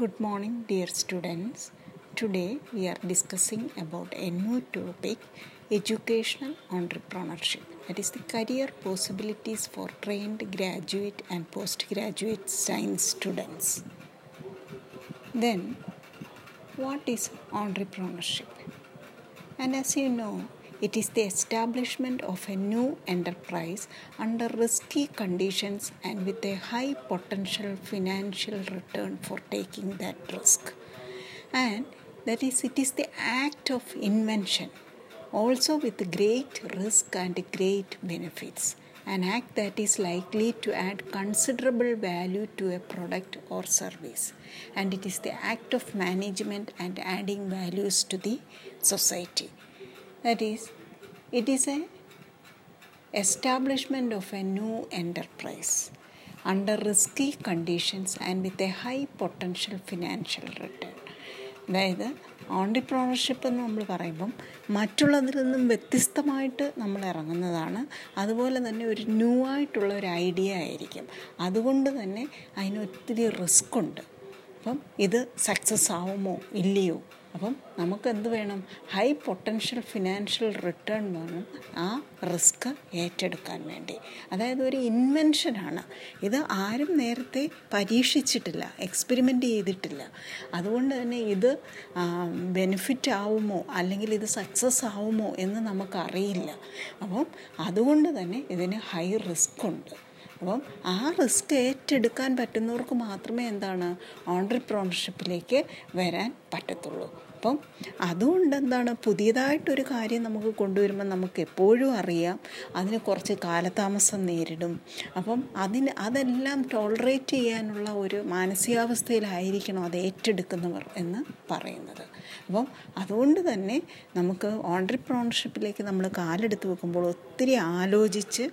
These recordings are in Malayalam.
Good morning, dear students. Today we are discussing about a new topic educational entrepreneurship. That is the career possibilities for trained graduate and postgraduate science students. Then, what is entrepreneurship? And as you know, it is the establishment of a new enterprise under risky conditions and with a high potential financial return for taking that risk. And that is, it is the act of invention, also with great risk and great benefits. An act that is likely to add considerable value to a product or service. And it is the act of management and adding values to the society. That is, it is a establishment of a new enterprise under risky conditions and with a high potential financial return. അതായത് ഓൺട്രപ്രോണർഷിപ്പ് എന്ന് നമ്മൾ പറയുമ്പം മറ്റുള്ളതിൽ നിന്നും വ്യത്യസ്തമായിട്ട് നമ്മൾ ഇറങ്ങുന്നതാണ്. അതുപോലെ തന്നെ ഒരു ന്യൂ ആയിട്ടുള്ള ഒരു ഐഡിയ ആയിരിക്കും. അതുകൊണ്ട് തന്നെ അതിനൊത്തിരി റിസ്ക് ഉണ്ട്. അപ്പം ഇത് സക്സസ് ആവുമോ ഇല്ലയോ അപ്പം നമുക്ക് എന്ത് വേണം? ഹൈ പൊട്ടൻഷ്യൽ ഫിനാൻഷ്യൽ റിട്ടേൺ വേണം. ആ റിസ്ക് ഏറ്റെടുക്കാൻ വേണ്ടി. അതായത് ഒരു ഇൻവെൻഷനാണ് ഇത് ആരും നേരത്തെ പരീക്ഷിച്ചിട്ടില്ല എക്സ്പെരിമെന്റ് ചെയ്തിട്ടില്ല. അതുകൊണ്ട് തന്നെ ഇത് ബെനിഫിറ്റ് ആവുമോ? അല്ലെങ്കിൽ ഇത് സക്സസ് ആവുമോ എന്ന് നമുക്കറിയില്ല. അപ്പം അതുകൊണ്ട് തന്നെ ഇതിന് ഹൈ റിസ്ക് ഉണ്ട്. അപ്പം ആ റിസ്ക് ഏറ്റെടുക്കാൻ പറ്റുന്നവർക്ക് മാത്രമേ എന്താണ് ഓൺട്രപ്രോണർഷിപ്പിലേക്ക് വരാൻ പറ്റത്തുള്ളൂ. അപ്പം അതുകൊണ്ട് എന്താണ് പുതിയതായിട്ടൊരു കാര്യം നമുക്ക് കൊണ്ടുവരുമ്പോൾ നമുക്ക് എപ്പോഴും അറിയാം. അതിന് കുറച്ച് കാലതാമസം നേരിടും. അപ്പം അതിന് അതെല്ലാം ടോളറേറ്റ് ചെയ്യാനുള്ള ഒരു മാനസികാവസ്ഥയിലായിരിക്കണം അത് ഏറ്റെടുക്കുന്നവർ എന്ന് പറയുന്നത്. അപ്പം അതുകൊണ്ട് തന്നെ നമുക്ക് ഓൺട്രപ്രോണർഷിപ്പിലേക്ക് നമ്മൾ കാലെടുത്ത് വെക്കുമ്പോൾ ഒത്തിരി ആലോചിച്ച്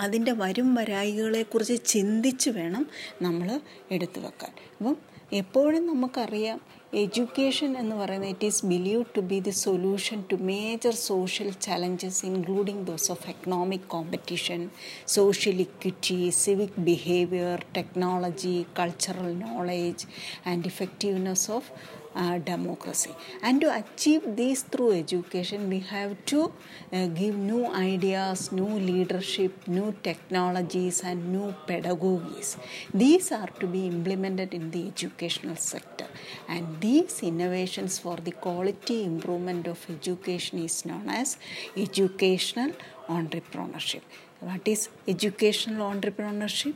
അതിന്റെ വരും വരായികളെക്കുറിച്ച് ചിന്തിച്ച് വേണം നമ്മൾ എടുത്തു വെക്കാൻ. അപ്പം എപ്പോഴും നമുക്കറിയാം എഡ്യൂക്കേഷൻ എന്ന് പറയുന്നത് it is believe to be the solution to major social challenges including those of economic competition social equity civic behaviour technology cultural knowledge and effectiveness of uh, democracy. And to achieve this through education, we have to uh, give new ideas, new leadership, new technologies, and new pedagogies. These are to be implemented in the educational sector. And these innovations for the quality improvement of education is known as educational entrepreneurship. What is educational entrepreneurship?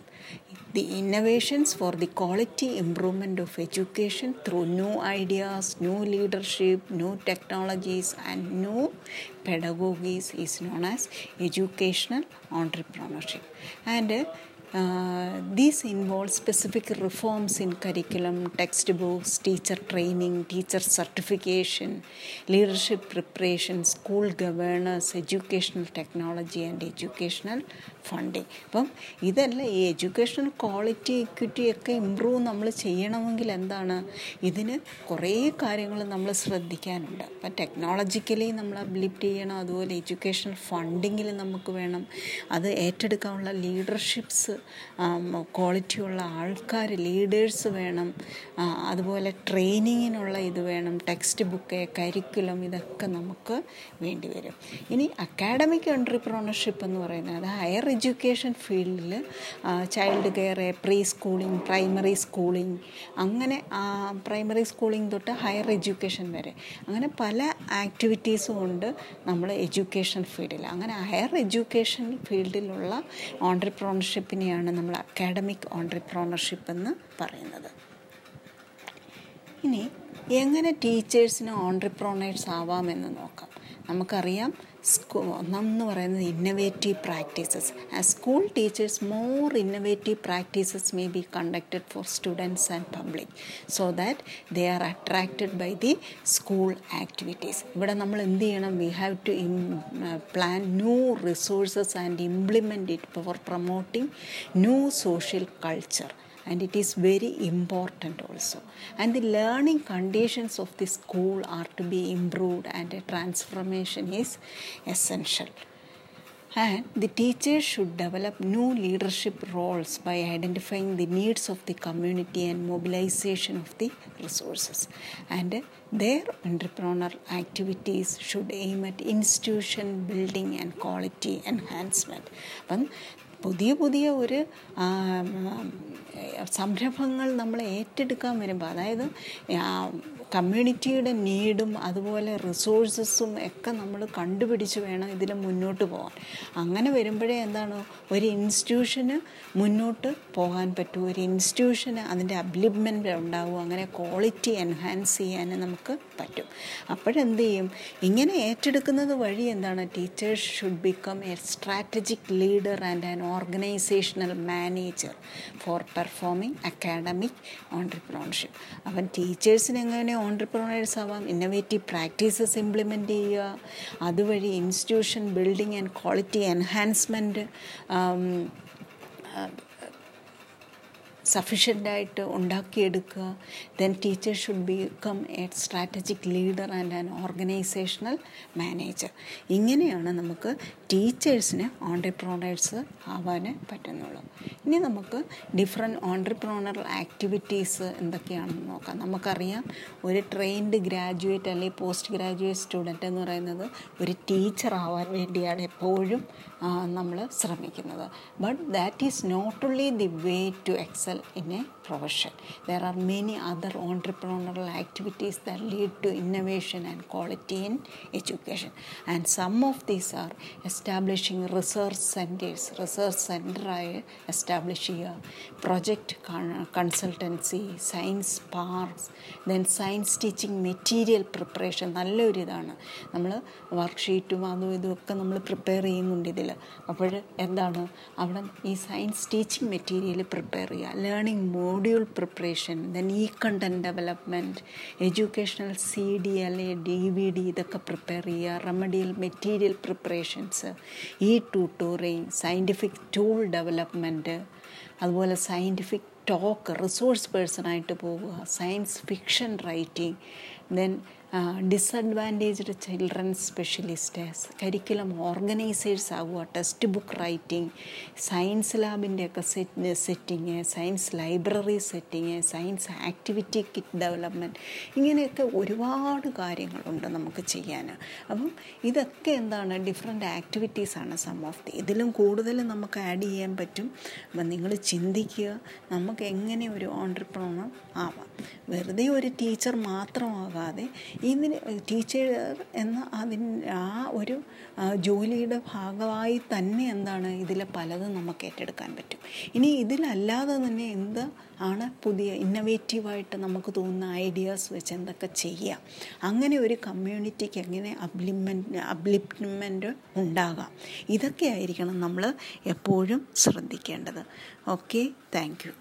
The innovations for the quality improvement of education through new ideas, new leadership, new technologies, and new pedagogies is known as educational entrepreneurship. And uh, uh, these involve specific reforms in curriculum, textbooks, teacher training, teacher certification, leadership preparation, school governance, educational technology, and educational funding അപ്പം ഇതല്ല ഈ എഡ്യൂക്കേഷണൽ ക്വാളിറ്റി ഇക്വിറ്റി ഒക്കെ ഇമ്പ്രൂവ് നമ്മൾ ചെയ്യണമെങ്കിൽ എന്താണ് ഇതിന് കുറേ കാര്യങ്ങൾ നമ്മൾ ശ്രദ്ധിക്കാനുണ്ട് അപ്പം ടെക്നോളജിക്കലി നമ്മൾ അപ്ലിപ്റ്റ് ചെയ്യണം അതുപോലെ എഡ്യൂക്കേഷണൽ ഫണ്ടിങ്ങിൽ നമുക്ക് വേണം അത് ഏറ്റെടുക്കാനുള്ള ലീഡർഷിപ്സ് ക്വാളിറ്റിയുള്ള ആൾക്കാർ ലീഡേഴ്സ് വേണം. അതുപോലെ ട്രെയിനിങ്ങിനുള്ള ഇത് വേണം. ടെക്സ്റ്റ് ബുക്ക് കരിക്കുലം ഇതൊക്കെ നമുക്ക് വേണ്ടി വരും. ഇനി അക്കാഡമിക് എൻട്രിപ്രോണർഷിപ്പ് എന്ന് പറയുന്നത് അത് ഹയർ എഡ്യൂക്കേഷൻ ഫീൽഡിൽ child care preschooling primary schooling അങ്ങനെ പ്രൈമറി സ്കൂളിംഗ് തൊട്ട് ഹയർ എഡ്യൂക്കേഷൻ വരെ. അങ്ങനെ പല ആക്ടിവിറ്റീസും ഉണ്ട് നമ്മൾ എഡ്യൂക്കേഷൻ ഫീൽഡിൽ അങ്ങനെ ഹയർ എഡ്യൂക്കേഷൻ ഫീൽഡിലുള്ള ഓൺട്രപ്രോണർഷിപ്പിനെയാണ് നമ്മൾ അക്കാഡമിക് ഓൺട്രപ്രോണർഷിപ്പ് എന്ന് പറയുന്നത്. ഇനി എങ്ങനെ ടീച്ചേഴ്സിന് ഓൺട്രപ്രോണേഴ്സ് ആവാമെന്ന് നോക്കാം. നമുക്കറിയാം ഒന്നെന്ന് പറയുന്നത് innovative practices as school teachers more innovative practices may be conducted for students and public so that they are attracted by the school activities ഇവിടെ നമ്മൾ എന്ത് ചെയ്യണം? We have to plan new resources and implement it for promoting new social culture and it is very important also and the learning conditions of the school are to be improved and a transformation is essential And the teachers should develop new leadership roles by identifying the needs of the community and mobilization of the resources. And their entrepreneurial activities should aim at institution building and quality enhancement. അപ്പം പുതിയ പുതിയ ഒരു സംരംഭങ്ങൾ നമ്മൾ ഏറ്റെടുക്കാൻ വരുമ്പോൾ അതായത് കമ്മ്യൂണിറ്റിയുടെ നീഡും അതുപോലെ റിസോഴ്സസും ഒക്കെ നമ്മൾ കണ്ടുപിടിച്ച് വേണം ഇതിൽ മുന്നോട്ട് പോകാൻ അങ്ങനെ വരുമ്പോഴേ എന്താണ് ഒരു ഇൻസ്റ്റിറ്റ്യൂഷന് മുന്നോട്ട് പോകാൻ പറ്റൂ. ഒരു ഇൻസ്റ്റിറ്റ്യൂഷന് അതിന്റെ അബ്ലിപ്മെന്റ് ഉണ്ടാവും. അങ്ങനെ ക്വാളിറ്റി എൻഹാൻസ് ചെയ്യാൻ നമുക്ക് പറ്റും. അപ്പോഴെന്ത് ചെയ്യും? ഇങ്ങനെ ഏറ്റെടുക്കുന്നത് വഴി എന്താണ് teachers should become a strategic leader and an organisational manager for performing academic entrepreneurship. അവൻ ടീച്ചേഴ്സിന് എങ്ങനെ ഓൺട്രപ്രണേഴ്സ് ആവാം? ഇന്നോവേറ്റീവ് പ്രാക്ടീസസ് ഇംപ്ലിമെന്റ് ചെയ്യുക. അതുവഴി institution building and quality enhancement സഫീഷ്യന്റായിട്ട് ഉണ്ടാക്കിയെടുക്കുക. Then teacher should become a strategic leader and an organisational manager ഇങ്ങനെയാണ് നമുക്ക് ടീച്ചേഴ്സിന് ഓൺട്രപ്രോണേഴ്സ് ആവാൻ പറ്റുന്നുള്ളൂ. ഇനി നമുക്ക് ഡിഫറെന്റ് ഓൺട്രപ്രോണർ ആക്ടിവിറ്റീസ് എന്തൊക്കെയാണെന്ന് നോക്കാം. നമുക്കറിയാം ഒരു ട്രെയിൻഡ് ഗ്രാജുവേറ്റ് അല്ലെങ്കിൽ പോസ്റ്റ് ഗ്രാജുവേറ്റ് സ്റ്റുഡന്റ് എന്ന് പറയുന്നത് ഒരു ടീച്ചർ ആവാൻ വേണ്ടിയാണ് എപ്പോഴും നമ്മൾ ശ്രമിക്കുന്നത്. But that is not only the way to excel in a profession. There are many other entrepreneurial activities that lead to innovation and quality in education. And some of these are establishing research centers, research center establish here, project consultancy, science parks, then science teaching material preparation. നല്ലൊരു ഇതാണ് നമ്മൾ വർക്ക്ഷീറ്റും അതും ഇതും ഒക്കെ നമ്മൾ പ്രിപ്പയർ ചെയ്യുന്നുണ്ട് ഇതിൽ അപ്പോൾ എന്താണ് അവിടെ ഈ സയൻസ് ടീച്ചിങ് മെറ്റീരിയൽ പ്രിപ്പയർ ചെയ്യുക learning module preparation then content development educational C D അല്ലെങ്കിൽ ഡി വി ഡി ഇതൊക്കെ പ്രിപ്പയർ ചെയ്യുക റെമഡിയൽ മെറ്റീരിയൽ പ്രിപ്പറേഷൻസ് ഈ ട്യൂട്ടോറിങ് സയന്റിഫിക് ടൂൾ ഡെവലപ്മെന്റ് അതുപോലെ സയന്റിഫിക് ടോക്ക് റിസോഴ്സ് പേഴ്സണായിട്ട് പോവുക science fiction writing then disadvantaged children specialist curriculum organisers ആവുക textbook writing science ലാബിന്റെയൊക്കെ set setting science library setting science activity kit development ഇങ്ങനെയൊക്കെ ഒരുപാട് കാര്യങ്ങളുണ്ട് നമുക്ക് ചെയ്യാൻ. അപ്പം ഇതൊക്കെ എന്താണ്? ഡിഫറെന്റ് ആക്ടിവിറ്റീസാണ് സം ഓഫ് ദി ഇതിലും കൂടുതൽ നമുക്ക് ആഡ് ചെയ്യാൻ പറ്റും. അപ്പം നിങ്ങൾ ചിന്തിക്കുക നമുക്ക് എങ്ങനെ ഒരു ഓണ്ടർപ്രണർ ആവാം. വെറുതെ ഒരു ടീച്ചർ മാത്രമാകാതെ ഇതിന് ടീച്ചർ എന്ന അതിന് ആ ഒരു ജോലിയുടെ ഭാഗമായി തന്നെ എന്താണ് ഇതിൽ പലതും നമുക്ക് ഏറ്റെടുക്കാൻ പറ്റും. ഇനി ഇതിലല്ലാതെ തന്നെ എന്ത് ആണ് പുതിയ ഇന്നവേറ്റീവായിട്ട് നമുക്ക് തോന്നുന്ന ഐഡിയാസ് വെച്ച് എന്തൊക്കെ ചെയ്യാം. അങ്ങനെ ഒരു കമ്മ്യൂണിറ്റിക്ക് എങ്ങനെ അബ്ലിമെന്റ് അബ്ലിപ്മെന്റ് ഉണ്ടാകാം. ഇതൊക്കെ ആയിരിക്കണം നമ്മൾ എപ്പോഴും ശ്രദ്ധിക്കേണ്ടത്. Okay thank you